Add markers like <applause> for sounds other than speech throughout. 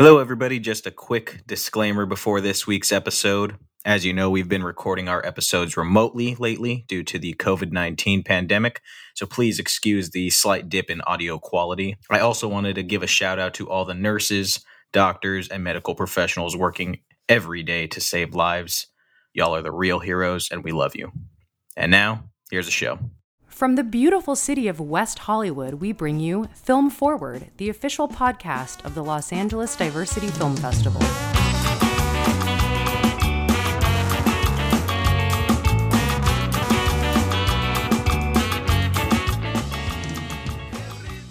Hello, everybody. Just a quick disclaimer before this week's episode. As you know, we've been recording our episodes remotely lately due to the COVID 19 pandemic, so please excuse the slight dip in audio quality. I also wanted to give a shout out to all the nurses, doctors, and medical professionals working every day to save lives. Y'all are the real heroes, and we love you. And now, here's the show. From the beautiful city of West Hollywood, we bring you Film Forward, the official podcast of the Los Angeles Diversity Film Festival.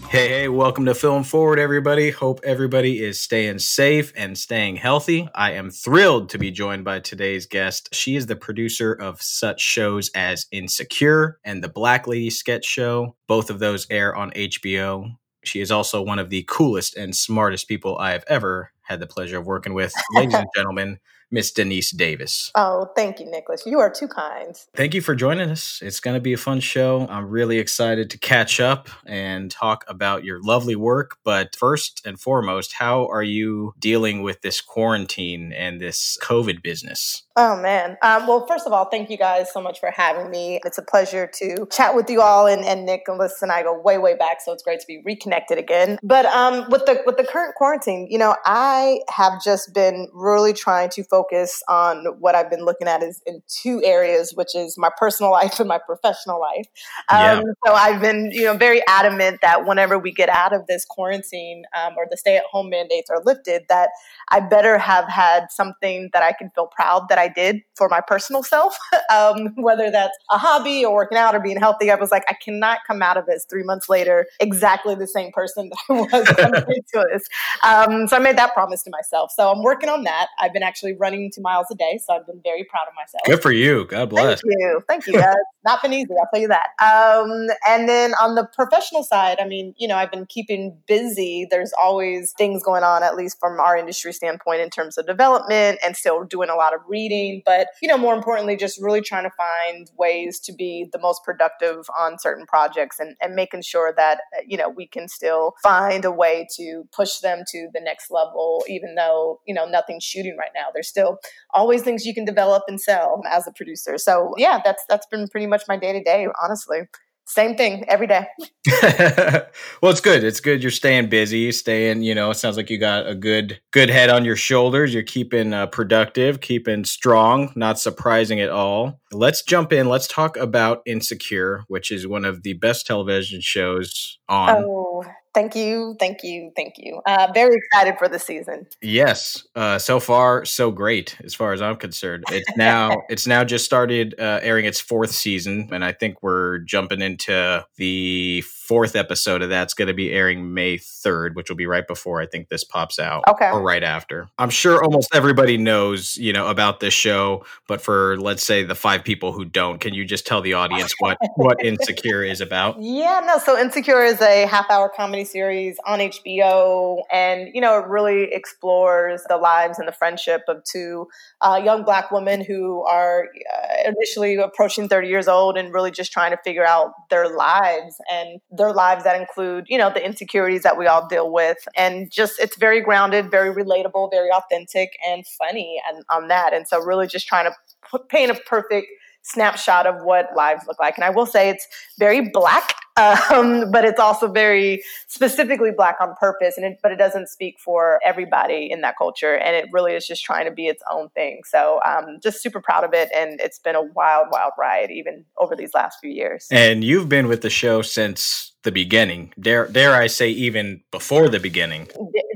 Hey, hey, welcome to Film Forward, everybody. Hope everybody is staying safe and staying healthy. I am thrilled to be joined by today's guest. She is the producer of such shows as Insecure and The Black Lady Sketch Show. Both of those air on HBO. She is also one of the coolest and smartest people I have ever had the pleasure of working with. <laughs> Ladies and gentlemen, Miss Denise Davis. Oh, thank you, Nicholas. You are too kind. Thank you for joining us. It's going to be a fun show. I'm really excited to catch up and talk about your lovely work. But first and foremost, how are you dealing with this quarantine and this COVID business? Oh, man. Um, well, first of all, thank you guys so much for having me. It's a pleasure to chat with you all. And, and Nicholas and I go way, way back. So it's great to be reconnected again. But um, with the with the current quarantine, you know, I have just been really trying to focus on what I've been looking at is in two areas, which is my personal <laughs> life and my professional life. Um, yeah. So I've been, you know, very adamant that whenever we get out of this quarantine um, or the stay at home mandates are lifted, that I better have had something that I can feel proud that I did for my personal self, <laughs> um, whether that's a hobby or working out or being healthy. I was like, I cannot come out of this three months later exactly the same person <laughs> that I was coming into this. Um, so I made that promise to myself. So I'm working on that. I've been actually running two miles a day, so I've been very proud of myself. Good for you. God bless. Thank you. Thank you. <laughs> Guys. Not been easy, I'll tell you that. Um, and then on the professional side, I mean, you know, I've been keeping busy. There's always things going on, at least from our industry standpoint, in terms of development and still doing a lot of reading. But, you know, more importantly, just really trying to find ways to be the most productive on certain projects and, and making sure that, you know, we can still find a way to push them to the next level, even though, you know, nothing's shooting right now. There's still always things you can develop and sell as a producer. So yeah, that's that's been pretty much my day to day, honestly. Same thing every day. <laughs> well, it's good. It's good. You're staying busy, staying. You know, it sounds like you got a good, good head on your shoulders. You're keeping uh, productive, keeping strong. Not surprising at all. Let's jump in. Let's talk about Insecure, which is one of the best television shows on. Oh, Thank you, thank you, thank you. Uh, very excited for the season. Yes, uh, so far so great as far as I'm concerned. It's now <laughs> it's now just started uh, airing its fourth season, and I think we're jumping into the fourth episode of that's going to be airing May 3rd, which will be right before I think this pops out. Okay. Or right after. I'm sure almost everybody knows, you know, about this show, but for let's say the five people who don't, can you just tell the audience what what <laughs> Insecure is about? Yeah, no, so Insecure is a half hour comedy series on HBO and you know, it really explores the lives and the friendship of two uh, young black women who are uh, initially approaching 30 years old and really just trying to figure out their lives and their lives that include, you know, the insecurities that we all deal with. And just, it's very grounded, very relatable, very authentic and funny and on that. And so really just trying to paint a perfect snapshot of what lives look like. And I will say it's very black <laughs> um, but it's also very specifically black on purpose. And it, but it doesn't speak for everybody in that culture. And it really is just trying to be its own thing. So um, just super proud of it. And it's been a wild wild ride even over these last few years. And you've been with the show since the beginning. Dare dare i say even before the beginning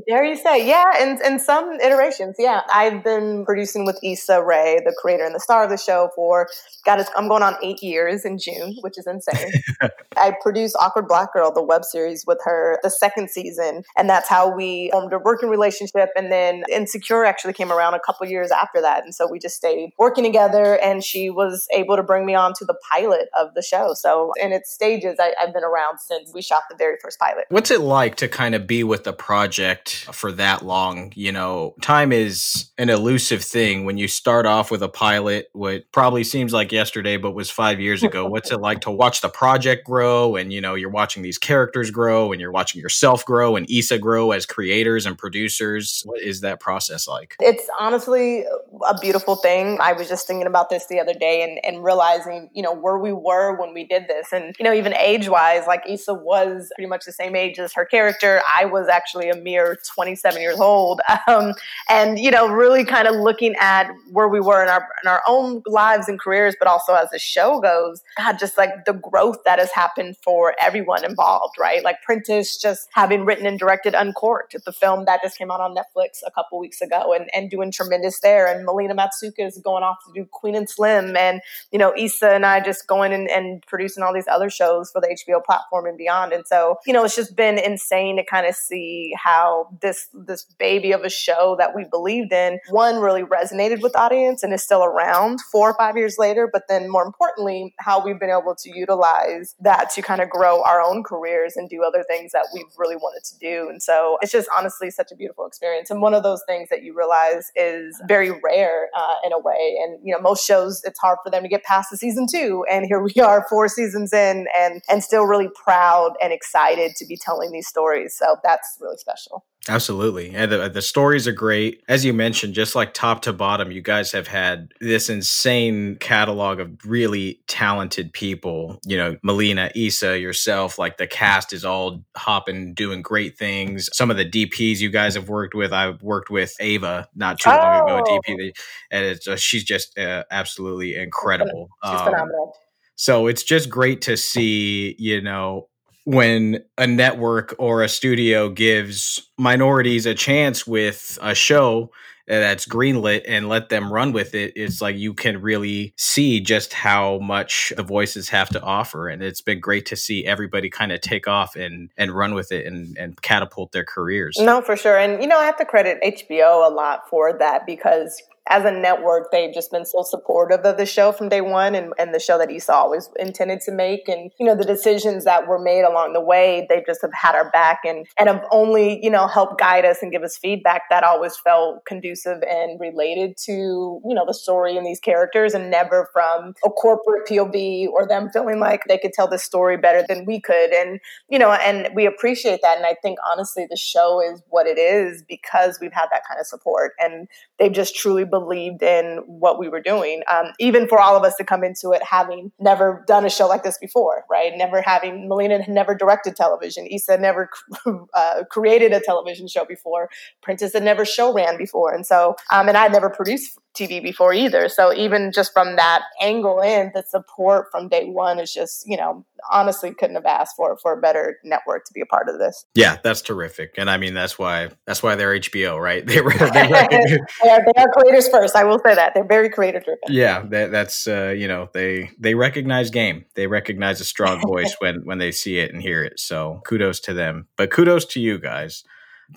dare you say yeah in, in some iterations yeah i've been producing with Issa Rae the creator and the star of the show for god i'm going on eight years in june which is insane <laughs> i produced Awkward Black Girl, the web series, with her the second season. And that's how we formed a working relationship. And then Insecure actually came around a couple years after that. And so we just stayed working together. And she was able to bring me on to the pilot of the show. So in its stages, I, I've been around since we shot the very first pilot. What's it like to kind of be with the project for that long. You know, time is an elusive thing. When you start off with a pilot, what probably seems like yesterday, but was five years ago, what's it like to watch the project grow? And, you know, you're watching these characters grow and you're watching yourself grow and Issa grow as creators and producers. What is that process like? It's honestly a beautiful thing. I was just thinking about this the other day and, and realizing, you know, where we were when we did this. And, you know, even age wise, like Issa was pretty much the same age as her character. I was actually a mere 27 years old. <laughs> Um, and, you know, really kind of looking at where we were in our, in our own lives and careers, but also as the show goes, God, just like the growth that has happened for everyone involved, right? Like Prentice just having written and directed Uncorked, the film that just came out on Netflix a couple weeks ago and, and doing tremendous there. And Melina Matsoukas is going off to do Queen and Slim. And, you know, Issa and I just going and, and producing all these other shows for the HBO platform and beyond. And so, you know, it's just been insane to kind of see how this this baby of a show that we believed in, one really resonated with audience and is still around four or five years later. But then more importantly, how we've been able to utilize that to kind of grow our own careers and do other things that we've really wanted to do. And so it's just honestly such a beautiful experience. And one of those things that you realize is very rare uh, in a way. And, you know, most shows, it's hard for them to get past the season two. And here we <laughs> are four seasons in and, and still really proud and excited to be telling these stories. So that's really special. Absolutely. And the, the stories are great. As you mentioned, just like top to bottom, you guys have had this insane catalog of really talented people. You know, Melina, Issa, yourself, like the cast is all hopping, doing great things. Some of the DPs you guys have worked with, I've worked with Ava not too oh. long ago, oh. DP, and it's, uh, she's just uh, absolutely incredible. She's um, phenomenal. So it's just great to see, you know, when a network or a studio gives minorities a chance with a show that's greenlit and let them run with it, it's like you can really see just how much the voices have to offer. And it's been great to see everybody kind of take off and, and run with it and, and catapult their careers. No, for sure. And, you know, I have to credit HBO a lot for that because as a network, they've just been so supportive of the show from day one and, and the show that Issa always intended to make. And, you know, the decisions that were made along the way, they just have had our back and, and have only, you know, helped guide us and give us feedback that always felt conducive and related to, you know, the story and these characters and never from a corporate POV or them feeling like they could tell the story better than we could. And, you know, and we appreciate that. And I think honestly, the show is what it is because we've had that kind of support and they've just truly believed in what we were doing. Um, even for all of us to come into it having never done a show like this before, right? Never having, Melina had never directed television. Issa never <laughs> uh, created a television show before. Prentice had never show ran before. And so, um, and I had never produced TV before either. So even just from that angle in, the support from day one is just, you know, honestly couldn't have asked for for a better network to be a part of this. Yeah, that's terrific. And I mean that's why that's why they're HBO, right? <laughs> They, they, <laughs> they, are, they are creators first. I will say that. They're very creator driven. Yeah, that, that's uh, you know, they they recognize game. They recognize a strong <laughs> voice when when they see it and hear it. So kudos to them. But kudos to you guys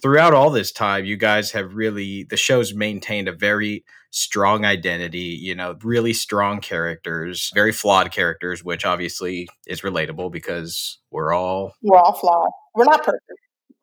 throughout all this time, you guys have really the show's maintained a very strong identity, you know, really strong characters, very flawed characters, which obviously is relatable because we're all we're all flawed. We're not perfect.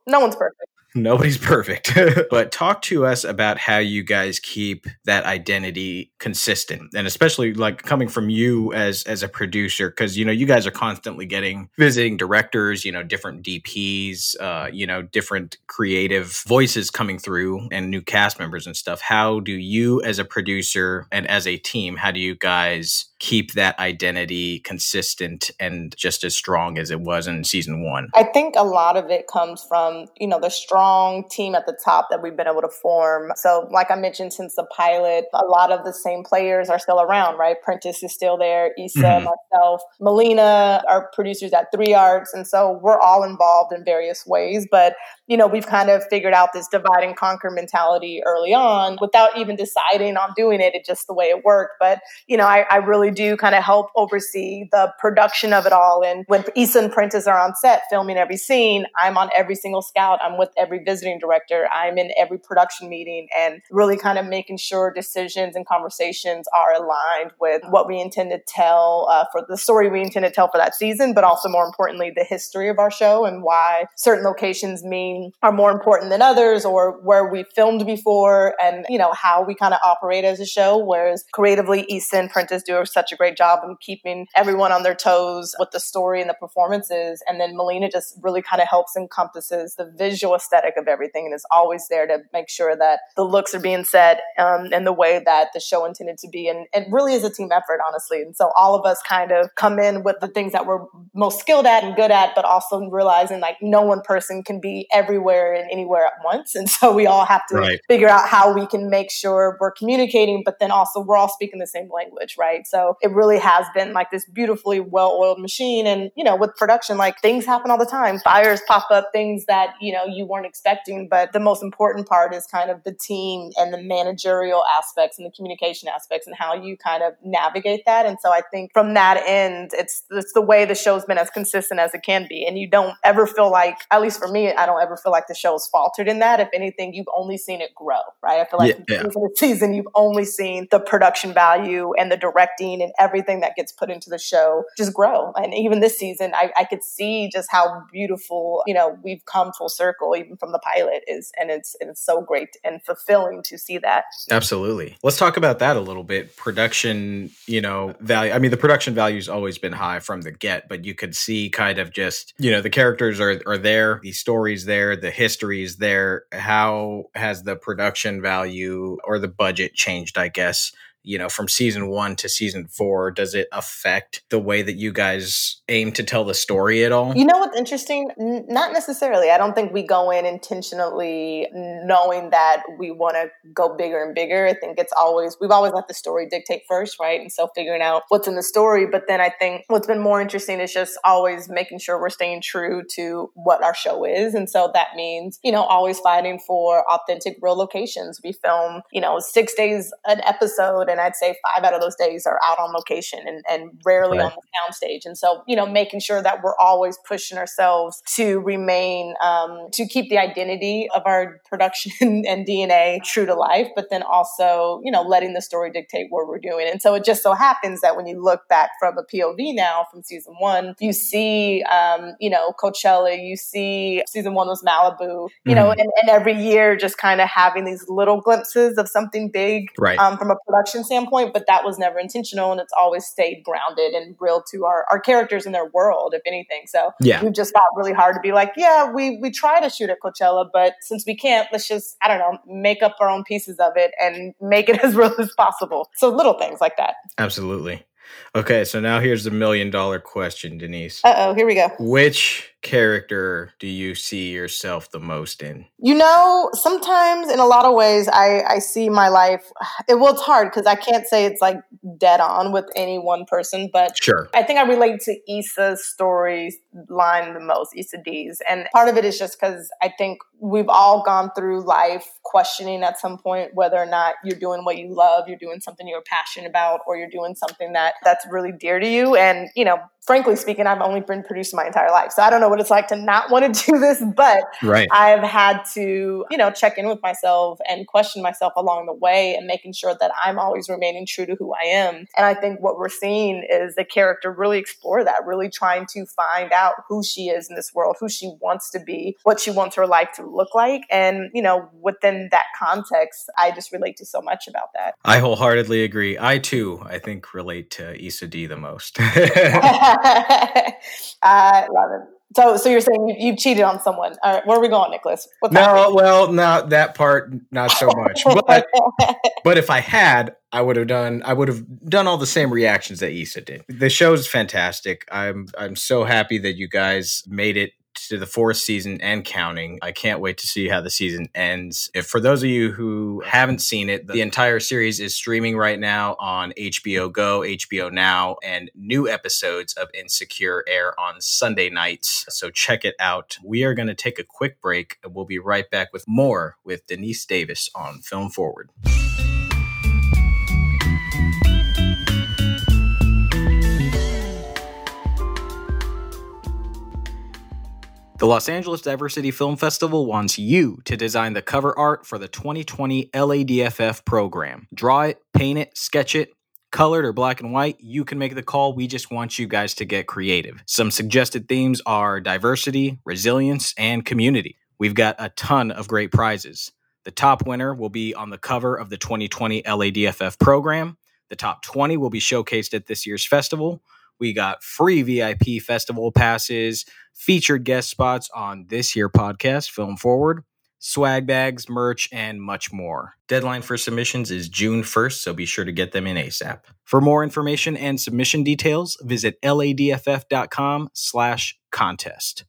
No one's perfect. Nobody's perfect. <laughs> but talk to us about how you guys keep that identity consistent and especially like coming from you as as a producer cuz you know you guys are constantly getting visiting directors, you know, different DPs, uh, you know, different creative voices coming through and new cast members and stuff. How do you as a producer and as a team, how do you guys keep that identity consistent and just as strong as it was in season 1? I think a lot of it comes from, you know, the strong strong team at the top that we've been able to form. So, like I mentioned, since the pilot, a lot of the same players are still around, right? Prentice is still there, Issa, mm-hmm. myself, Melina, our producers at Three Arts. And so we're all involved in various ways. But you know, we've kind of figured out this divide and conquer mentality early on without even deciding on doing it. It's just the way it worked. But, you know, I, I really do kind of help oversee the production of it all. And when Issa and Prentice are on set filming every scene, I'm on every single scout. I'm with every visiting director. I'm in every production meeting and really kind of making sure decisions and conversations are aligned with what we intend to tell uh, for the story we intend to tell for that season, but also more importantly, the history of our show and why certain locations mean are more important than others or where we filmed before and, you know, how we kind of operate as a show. Whereas creatively, and Prentice do such a great job in keeping everyone on their toes with the story and the performances. And then Melina just really kind of helps encompasses the visual aesthetic of everything and is always there to make sure that the looks are being set um, in the way that the show intended to be. And it really is a team effort, honestly. And so all of us kind of come in with the things that we're most skilled at and good at, but also realizing like no one person can be everywhere and anywhere at once. And so we all have to right. figure out how we can make sure we're communicating, but then also we're all speaking the same language, right? So it really has been like this beautifully well oiled machine. And, you know, with production, like things happen all the time. Fires pop up, things that, you know, you weren't expecting. But the most important part is kind of the team and the managerial aspects and the communication aspects and how you kind of navigate that. And so I think from that end, it's, it's the way the show's been as consistent as it can be. And you don't ever feel like, at least for me, I don't ever feel like the show's faltered in that. If anything, you've only seen it grow, right? I feel like yeah, yeah. season, you've only seen the production value and the directing and everything that gets put into the show just grow. And even this season, I, I could see just how beautiful, you know, we've come full circle even from the pilot is. And it's, it's so great and fulfilling to see that. Absolutely. Let's talk about that a little bit. Production, you know, value. I mean, the production value's always been high from the get, but you could see kind of just, you know, the characters are, are there, the stories there, the history is there. How has the production value or the budget changed, I guess, you know, from season one to season four? Does it affect the way that you guys aim to tell the story at all? You know what's interesting? N- not necessarily. I don't think we go in intentionally knowing that we want to go bigger and bigger. I think it's always, we've always let the story dictate first, right? And so figuring out what's in the story. But then I think what's been more interesting is just always making sure we're staying true to what our show is. And so that means, you know, always fighting for authentic, real locations. We film, you know, six days an episode and I'd say five out of those days are out on location and, and rarely right. on the soundstage. And so, you know, making sure that we're always pushing ourselves to remain, um, to keep the identity of our production <laughs> and DNA true to life, but then also, you know, letting the story dictate what we're doing. And so it just so happens that when you look back from a POV now from season one, you see, um, you know, Coachella, you see season one was Malibu, you mm-hmm. know, and, and, every year just kind of having these little glimpses of something big right. um, from a production standpoint, but that was never intentional and it's always stayed grounded and real to our, our characters and their world, if anything. So yeah. we've just got really hard to be like, yeah, we, we try to shoot at Coachella, but since we can't, let's just, I don't know, make up our own pieces of it and make it <laughs> as real as possible. So little things like that. Absolutely. Okay, so now here's the million dollar question, Denise. Uh oh, here we go. Which character do you see yourself the most in? You know, sometimes in a lot of ways, I, I see my life. <sighs> It, well, it's hard because I can't say it's like dead on with any one person, but sure. I think I relate to Issa's story line the most, Issa Dee's. And part of it is just because I think we've all gone through life questioning at some point whether or not you're doing what you love, you're doing something you're passionate about, or you're doing something that that's really dear to you. And, you know, frankly speaking, I've only been producing my entire life. So I don't know what it's like to not want to do this, but right. I've had to, you know, check in with myself and question myself along the way and making sure that I'm always remaining true to who I am. And I think what we're seeing is the character really explore that, really trying to find out who she is in this world, who she wants to be, what she wants her life to look like. And, you know, within that context, I just relate to so much about that. I wholeheartedly agree. I too, I think, relate to Issa Dee the most. <laughs> <laughs> I love it. So, so you're saying you, you've cheated on someone? All right, where are we going, Nicholas? What's no, happening? well, not that part, not so much. <laughs> But, but if I had, I would have done. I would have done all the same reactions that Issa did. The show's fantastic. I'm, I'm so happy that you guys made it to the fourth season and counting. I can't wait to see how the season ends. If for those of you who haven't seen it, the entire series is streaming right now on HBO Go, HBO Now, and new episodes of Insecure air on Sunday nights. So check it out. We are going to take a quick break and we'll be right back with more with Denise Davis on Film Forward. The Los Angeles Diversity Film Festival wants you to design the cover art for the 2020 LADFF program. Draw it, paint it, sketch it, colored or black and white, you can make the call. We just want you guys to get creative. Some suggested themes are diversity, resilience, and community. We've got a ton of great prizes. The top winner will be on the cover of the 2020 LADFF program. The top 20 will be showcased at this year's festival. We got free VIP festival passes, featured guest spots on this year podcast, Film Forward, swag bags, merch, and much more. Deadline for submissions is June 1st, so be sure to get them in ASAP. For more information and submission details, visit ladff.com slash contest.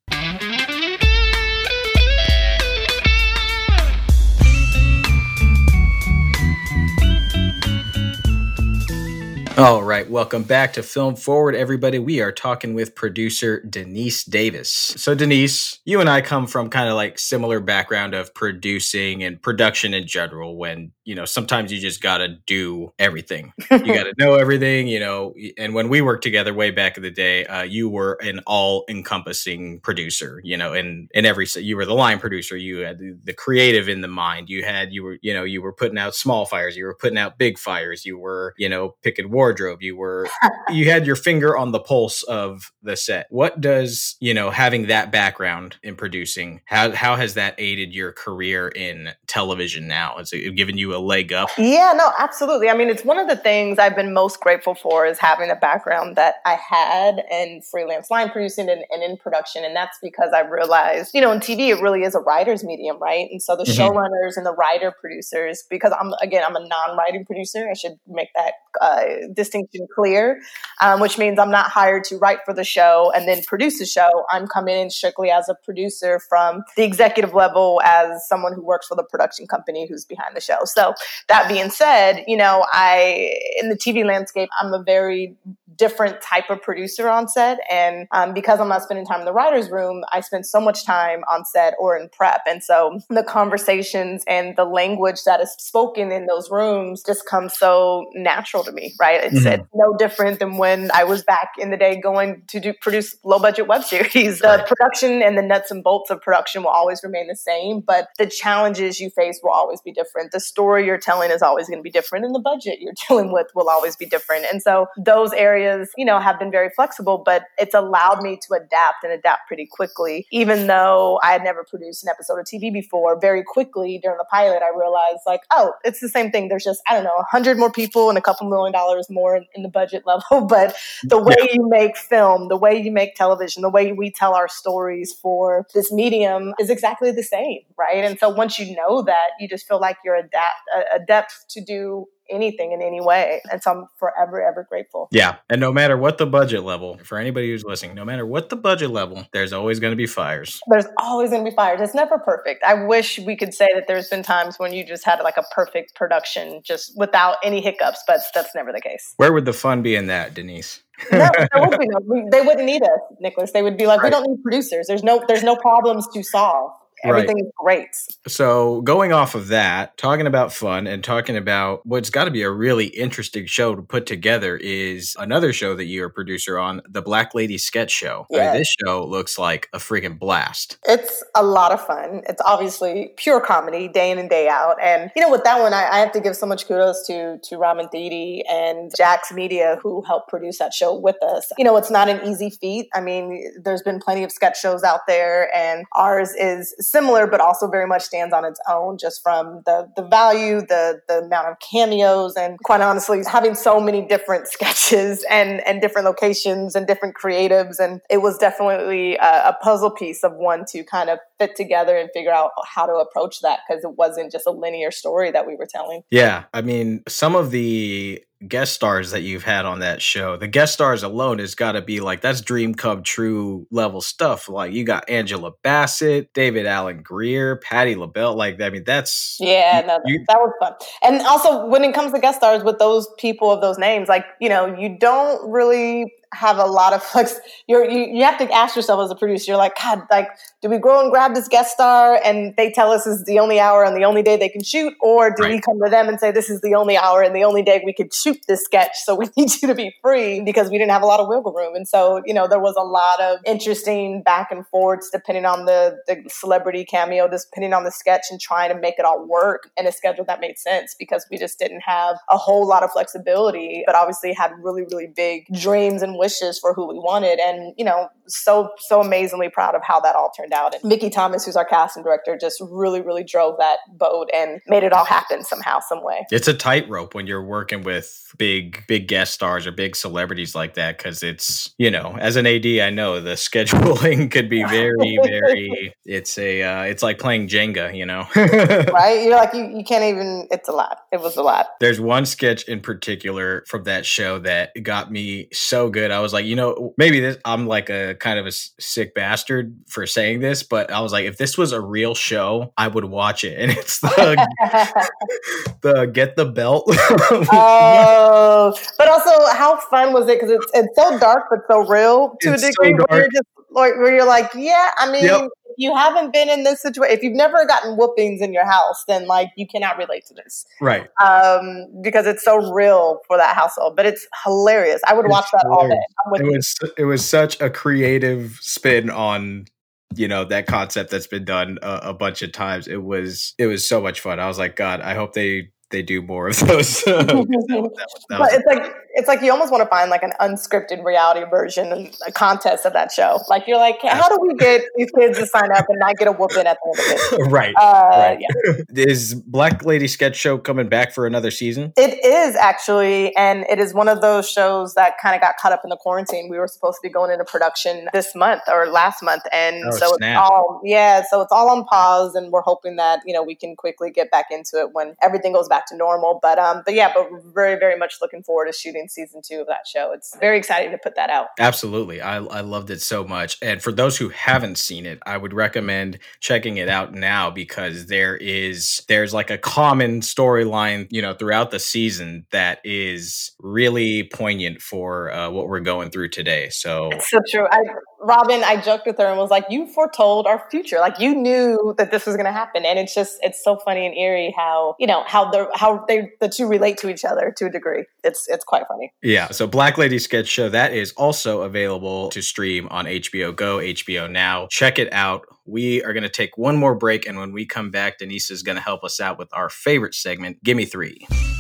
All right, welcome back to Film Forward, everybody. We are talking with producer Denise Davis. So, Denise, you and I come from kind of like similar background of producing and production in general. When you know, sometimes you just got to do everything. You got to <laughs> know everything, you know. And when we worked together way back in the day, uh, you were an all-encompassing producer. You know, and in every you were the line producer. You had the, creative in the mind. You had you were you know you were putting out small fires. You were putting out big fires. You were you know picking wardrobe. You were you had your finger on the pulse of the set. What does you know having that background in producing how how has that aided your career in television now? Has it given you a leg up? Yeah, no, absolutely. I mean, it's one of the things I've been most grateful for is having the background that I had in freelance line producing and, and in production, and that's because I realized you know in TV it really is a writer's medium, right? And so the mm-hmm. showrunners and the writer producers, because I'm again I'm a non-writing producer, I should make that uh, distinction clear, um, which means I'm not hired to write for the show and then produce the show. I'm coming in strictly as a producer from the executive level as someone who works for the production company who's behind the show. So that being said, you know, I in the TV landscape, I'm a very different type of producer on set. And um, because I'm not spending time in the writer's room, I spend so much time on set or in prep. And so the conversations and the language that is spoken in those rooms just comes so natural to me, right? It's, mm-hmm. it's no different than when I was back in the day going to do produce low budget web series. The right. production and the nuts and bolts of production will always remain the same, but the challenges you face will always be different. The story you're telling is always going to be different, and the budget you're <laughs> dealing with will always be different. And so those areas, you know, have been very flexible, but it's allowed me to adapt and adapt pretty quickly. Even though I had never produced an episode of TV before, very quickly during the pilot, I realized like, oh, it's the same thing. There's just, I don't know, a hundred more people and a couple million dollars more in the budget <laughs> level. But the way yeah. you make film, the way you make television, the way we tell our stories for this medium is exactly the same, right? And so once you know that, you just feel like you're adapt, uh, adept to do anything in any way. And so I'm forever, ever grateful. Yeah. And no matter what the budget level, for anybody who's listening, no matter what the budget level, there's always going to be fires. There's always going to be fires. It's never perfect. I wish we could say that there's been times when you just had like a perfect production just without any hiccups, but that's never the case. Where would the fun be in that, Denise? no, would no, <laughs> they wouldn't need us, Nicholas. They would be like, right. we don't need producers. There's no, there's no problems to solve. Everything right. is great. So, going off of that, talking about fun and talking about what's got to be a really interesting show to put together is another show that you're a producer on, the Black Lady Sketch Show. Yes. I mean, this show looks like a freaking blast. It's a lot of fun. It's obviously pure comedy day in and day out. And, you know, with that one, I, I have to give so much kudos to, to Robin Thede and Jax Media who helped produce that show with us. You know, it's not an easy feat. I mean, there's been plenty of sketch shows out there, and ours is similar, but also very much stands on its own just from the, the value, the, the amount of cameos, and quite honestly, having so many different <laughs> sketches and, and different locations and different creatives. And it was definitely a, a puzzle piece of one to kind of fit together and figure out how to approach that because it wasn't just a linear story that we were telling. Yeah. I mean, some of the guest stars that you've had on that show. The guest stars alone has got to be like that's dream come true level stuff. Like you got Angela Bassett, David Alan Grier, Patti LaBelle. Like I mean, that's yeah, no, you, that was fun. And also when it comes to guest stars with those people of those names, like you know, you don't really have a lot of <laughs> flex. You're, you you have to ask yourself as a producer. You're like, God, like, do we go and grab this guest star and they tell us this is the only hour and the only day they can shoot, or do Right. we come to them and say this is the only hour and the only day we could shoot this sketch? So we <laughs> need you to be free because we didn't have a lot of wiggle room. And so you know there was a lot of interesting back and forths depending on the the celebrity cameo, depending on the sketch, and trying to make it all work in a schedule that made sense because we just didn't have a whole lot of flexibility, but obviously had really, really big dreams and wishes for who we wanted. And, you know, so, so amazingly proud of how that all turned out. And Vicky Thomas, who's our casting director, just really, really drove that boat and made it all happen somehow, some way. It's a tightrope when you're working with big, big guest stars or big celebrities like that because it's, you know, as an AD, I know the <laughs> scheduling could be very, <laughs> very. It's a, uh, it's like playing Jenga, you know. <laughs> Right? You're like, you, you can't even, it's a lot. It was a lot. There's one sketch in particular from that show that got me so good. I was like, you know, maybe this I'm like a kind of a sick bastard for saying this, but I was like, if this was a real show, I would watch it. <laughs> And it's the <laughs> the get the belt. <laughs> oh, but also, how fun was it? Because it's it's so dark but so real to It's a so degree. where, dark. you're just, like, where you're like, yeah, I mean, Yep. if you haven't been in this situation, if you've never gotten whoopings in your house, then like you cannot relate to this right. um, because it's so real for that household. But it's hilarious. I would It's watch that all day. It you. was it was such a creative spin on you know that concept that's been done a, a bunch of times. It was it was so much fun. I was like, God, I hope they they do more of <laughs> those. <laughs> That was- that was- that but it's like it's like you almost want to find like an unscripted reality version and a contest of that show. Like you're like, how do we get these kids to sign up and not get a whooping at the end of it? <laughs> right. Uh, Right. yeah. <laughs> Is Black Lady Sketch Show coming back for another season? It is actually, and it is one of those shows that kind of got caught up in the quarantine. We were supposed to be going into production this month or last month, and Oh, so snap. it's all yeah, so it's all on pause, and we're hoping that you know we can quickly get back into it when everything goes back to normal. But um, but yeah, but we're very very much looking forward to shooting season two of that show. It's very exciting to put that out. Absolutely. I, I loved it so much. And for those who haven't seen it, I would recommend checking it out now because there is there's like a common storyline, you know, throughout the season that is really poignant for uh, what we're going through today. So It's so true. I, Robin, I joked with her and was like, "You foretold our future. Like you knew that this was going to happen." And it's just, it's so funny and eerie how you know how the how they the two relate to each other to a degree. It's it's quite funny. Yeah, so Black Lady Sketch Show that is also available to stream on HBO Go, HBO Now. Check it out. We are going to take one more break and when we come back Denise is going to help us out with our favorite segment, Give Me 3.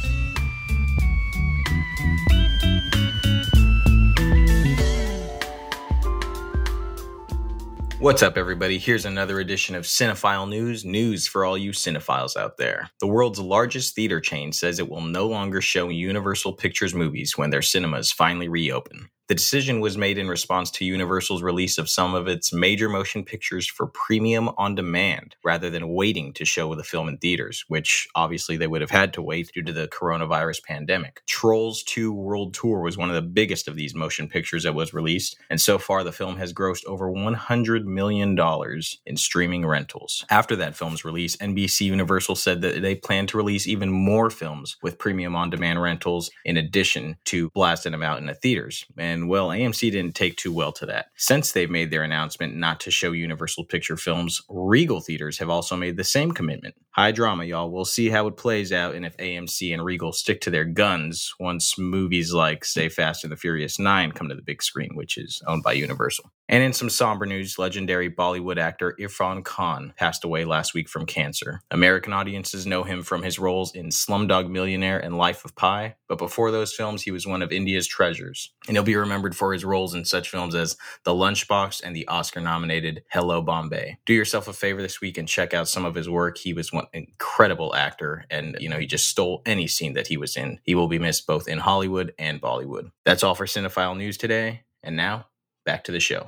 What's up, everybody? Here's another edition of Cinephile News, news for all you cinephiles out there. The world's largest theater chain says it will no longer show Universal Pictures movies when their cinemas finally reopen. The decision was made in response to Universal's release of some of its major motion pictures for premium on demand rather than waiting to show the film in theaters, which obviously they would have had to wait due to the coronavirus pandemic. Trolls 2 World Tour was one of the biggest of these motion pictures that was released, and so far the film has grossed over $100 million in streaming rentals. After that film's release, NBC Universal said that they plan to release even more films with premium on demand rentals in addition to blasting them out in the theaters. And well, AMC didn't take too well to that. Since they've made their announcement not to show Universal Picture films, Regal Theaters have also made the same commitment. High drama, y'all. We'll see how it plays out and if AMC and Regal stick to their guns once movies like, say, Fast and the Furious 9 come to the big screen, which is owned by Universal. And in some somber news, legendary Bollywood actor Irfan Khan passed away last week from cancer. American audiences know him from his roles in Slumdog Millionaire and Life of Pi, but before those films, he was one of India's treasures. And he'll be remembered for his roles in such films as The Lunchbox and the Oscar nominated Hello Bombay. Do yourself a favor this week and check out some of his work. He was one incredible actor, and you know, he just stole any scene that he was in. He will be missed both in Hollywood and Bollywood. That's all for Cinephile News today. And now, back to the show.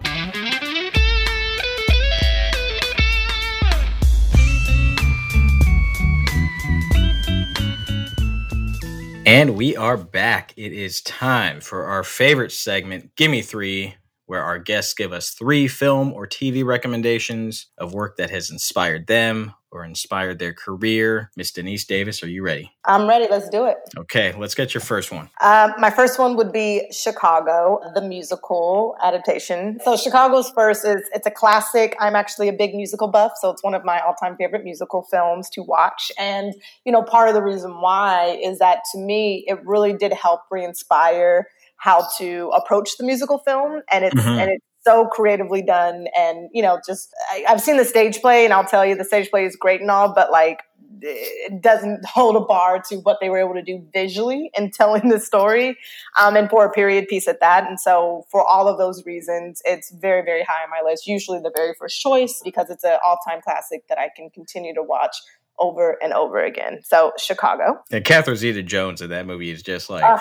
And we are back. It is time for our favorite segment, Gimme Three, where our guests give us three film or TV recommendations of work that has inspired them or inspired their career. Miss Denise Davis, are you ready? I'm ready. Let's do it. Okay, let's get your first one. Um, my first one would be Chicago, the musical adaptation. So Chicago's first is it's a classic. I'm actually a big musical buff, so it's one of my all-time favorite musical films to watch. And you know, part of the reason why is that to me, it really did help re-inspire how to approach the musical film, and it's mm-hmm. and it's so creatively done and you know just I, have seen the stage play and i'll tell you the stage play is great and all but like it doesn't hold a bar to what they were able to do visually in <laughs> telling the story um, and for a period piece at that. And so for all of those reasons it's very very high on my list. Usually the very first choice because it's an all-time classic that i can continue to watch over and over again. So Chicago. And Catherine Zeta-Jones in that movie is just like, uh,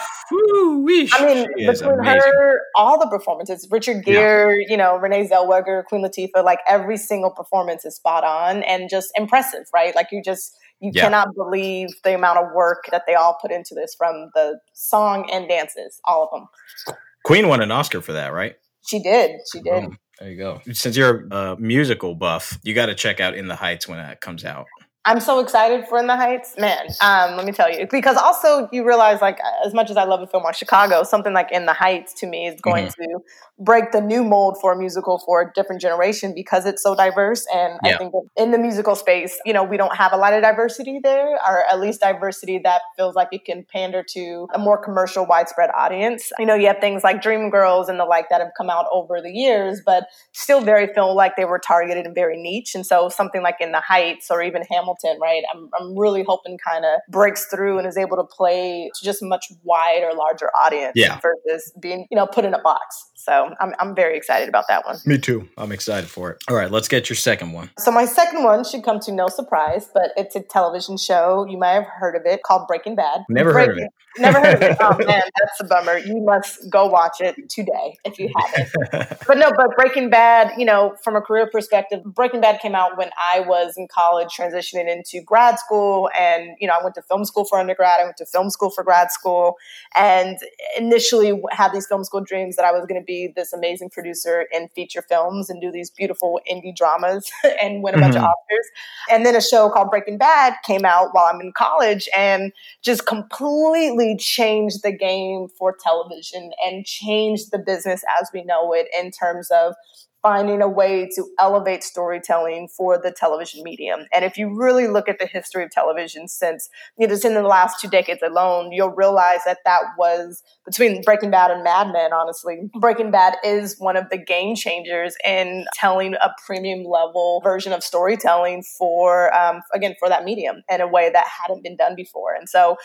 I mean, between her, all the performances, Richard Gere, yeah. you know, Renee Zellweger, Queen Latifah, like every single performance is spot on and just impressive, right? Like you just you yeah. cannot believe the amount of work that they all put into this from the song and dances, all of them. Queen won an Oscar for that, right? She did. She did. there you go. Since you're a musical buff, you got to check out In the Heights when that comes out. I'm so excited for In the Heights, man. Um, let me tell you, because also you realize, like, as much as I love the film on Chicago, something like In the Heights to me is going mm-hmm. to break the new mold for a musical for a different generation because it's so diverse. And yeah. I think in the musical space, you know, we don't have a lot of diversity there, or at least diversity that feels like it can pander to a more commercial, widespread audience. You know, you have things like Dreamgirls and the like that have come out over the years, but still very feel like they were targeted and very niche. And so something like In the Heights or even Hamilton Hamilton, right? I'm, I'm really hoping kind of breaks through and is able to play to just much wider, larger audience yeah. versus being, you know, put in a box. So I'm, I'm very excited about that one. Me too. I'm excited for it. All right, let's get your second one. So my second one should come to no surprise, but it's a television show. You might have heard of it called Breaking Bad. Never Breaking, heard of it. <laughs> Never heard of it. Oh <laughs> man, that's a bummer. You must go watch it today if you haven't. <laughs> but no, but Breaking Bad, you know, from a career perspective, Breaking Bad came out when I was in college transitioning into grad school and you know, I went to film school for undergrad, I went to film school for grad school and initially had these film school dreams that I was going to be this amazing producer in feature films and do these beautiful indie dramas <laughs> and win a bunch mm-hmm. of Oscars. And then a show called Breaking Bad came out while I'm in college and just completely changed the game for television and changed the business as we know it in terms of finding a way to elevate storytelling for the television medium. And if you really look at the history of television since, you know, just in the last two decades alone, you'll realize that that was between Breaking Bad and Mad Men, honestly. Breaking Bad is one of the game changers in telling a premium level version of storytelling for, um, again, for that medium in a way that hadn't been done before. And so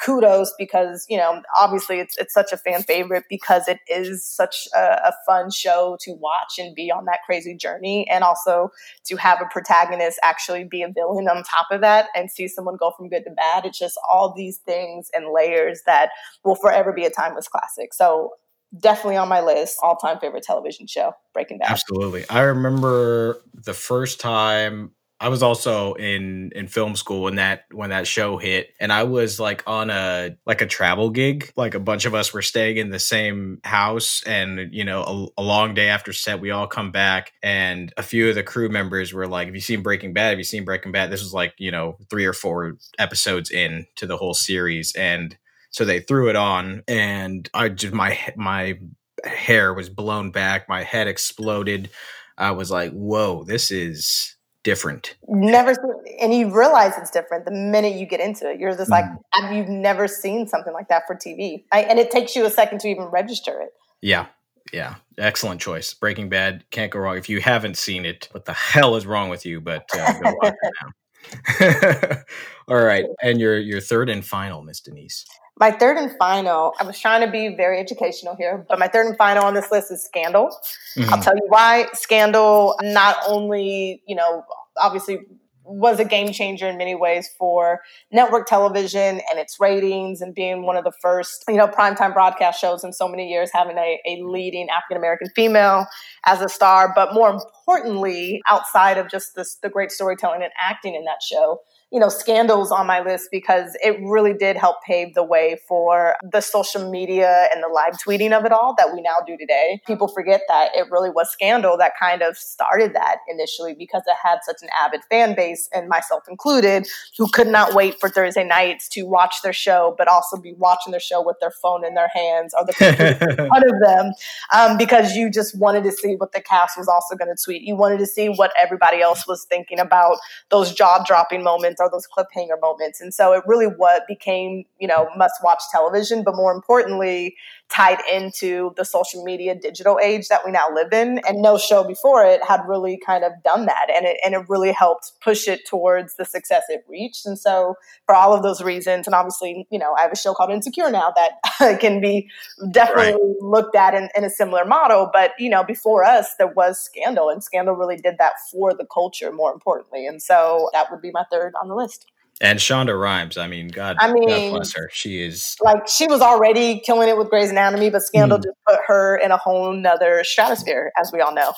kudos because you know obviously it's it's such a fan favorite because it is such a, a, fun show to watch and be on that crazy journey and also to have a protagonist actually be a villain on top of that and see someone go from good to bad. It's just all these things and layers that will forever be a timeless classic. So definitely on my list all time favorite television show breaking bad. Absolutely. I remember the first time I was also in in film school when that when that show hit and I was like on a like a travel gig. Like a bunch of us were staying in the same house and you know a, a, long day after set we all come back and a few of the crew members were like have you seen Breaking Bad? Have you seen Breaking Bad? This was like you know 3 or 4 episodes in to the whole series and so they threw it on and I just my my hair was blown back my head exploded. I was like whoa this is different. Never seen, and you realize it's different the minute you get into it. You're just like, mm. you've never seen something like that for TV, I, and it takes you a second to even register it. Yeah, yeah, excellent choice. Breaking Bad can't go wrong. If you haven't seen it, what the hell is wrong with you? But uh, go watch it now. <laughs> All right, and your your third and final, Miss Denise. My third and final, I was trying to be very educational here, but my third and final on this list is Scandal. Mm-hmm. I'll tell you why. Scandal not only, you know, obviously was a game changer in many ways for network television and its ratings and being one of the first, you know, primetime broadcast shows in so many years, having a, a leading African American female as a star. But more importantly, outside of just this, the great storytelling and acting in that show, you know, scandals on my list because it really did help pave the way for the social media and the live tweeting of it all that we now do today. People forget that it really was Scandal that kind of started that initially because it had such an avid fan base, and myself included, who could not wait for Thursday nights to watch their show, but also be watching their show with their phone in their hands or the <laughs> computer in front of them um, because you just wanted to see what the cast was also going to tweet. You wanted to see what everybody else was thinking about those jaw dropping moments or those cliffhanger moments. And so it really what became, you know, must watch television, but more importantly, tied into the social media digital age that we now live in. And no show before it had really kind of done that. And it, and it really helped push it towards the success it reached. And so for all of those reasons, and obviously, you know, I have a show called Insecure now that <laughs> can be definitely right. looked at in, in a similar model. But, you know, before us, there was Scandal, and Scandal really did that for the culture, more importantly. And so that would be my third on the list. And Shonda Rhimes, I mean, God, I mean, God bless her. She is like she was already killing it with Grey's Anatomy, but Scandal mm. just put her in a whole nother stratosphere, as we all know.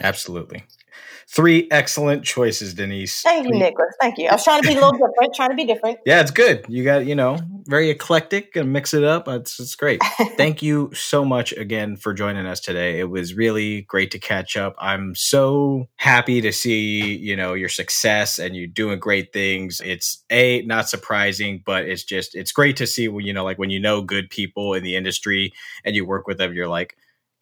Absolutely. Three excellent choices, Denise. Thank you, Nicholas. Thank you. I was trying to be a little different, trying to be different. Yeah, it's good. You got, you know, very eclectic and mix it up. It's, it's great. <laughs> Thank you so much again for joining us today. It was really great to catch up. I'm so happy to see, you know, your success and you doing great things. It's a not surprising, but it's just it's great to see when you know, like when you know good people in the industry and you work with them, you're like,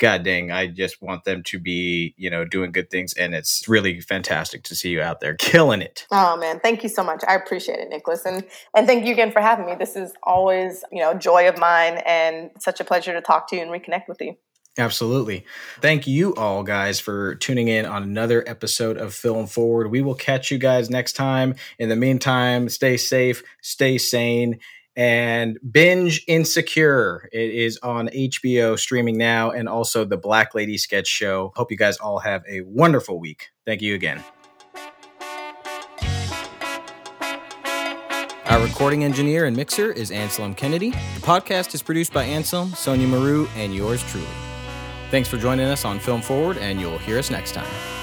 God dang, I just want them to be, you know, doing good things. And it's really fantastic to see you out there killing it. Oh man, thank you so much. I appreciate it, Nicholas. And and thank you again for having me. This is always, you know, joy of mine and such a pleasure to talk to you and reconnect with you. Absolutely. Thank you all guys for tuning in on another episode of Film Forward. We will catch you guys next time. In the meantime, stay safe, stay sane, and binge Insecure. It is on HBO streaming now and also the Black Lady Sketch Show. Hope you guys all have a wonderful week. Thank you again. Our recording engineer and mixer is Anselm Kennedy. The podcast is produced by Anselm, Sonia Maru, and yours truly. Thanks for joining us on Film Forward, and you'll hear us next time.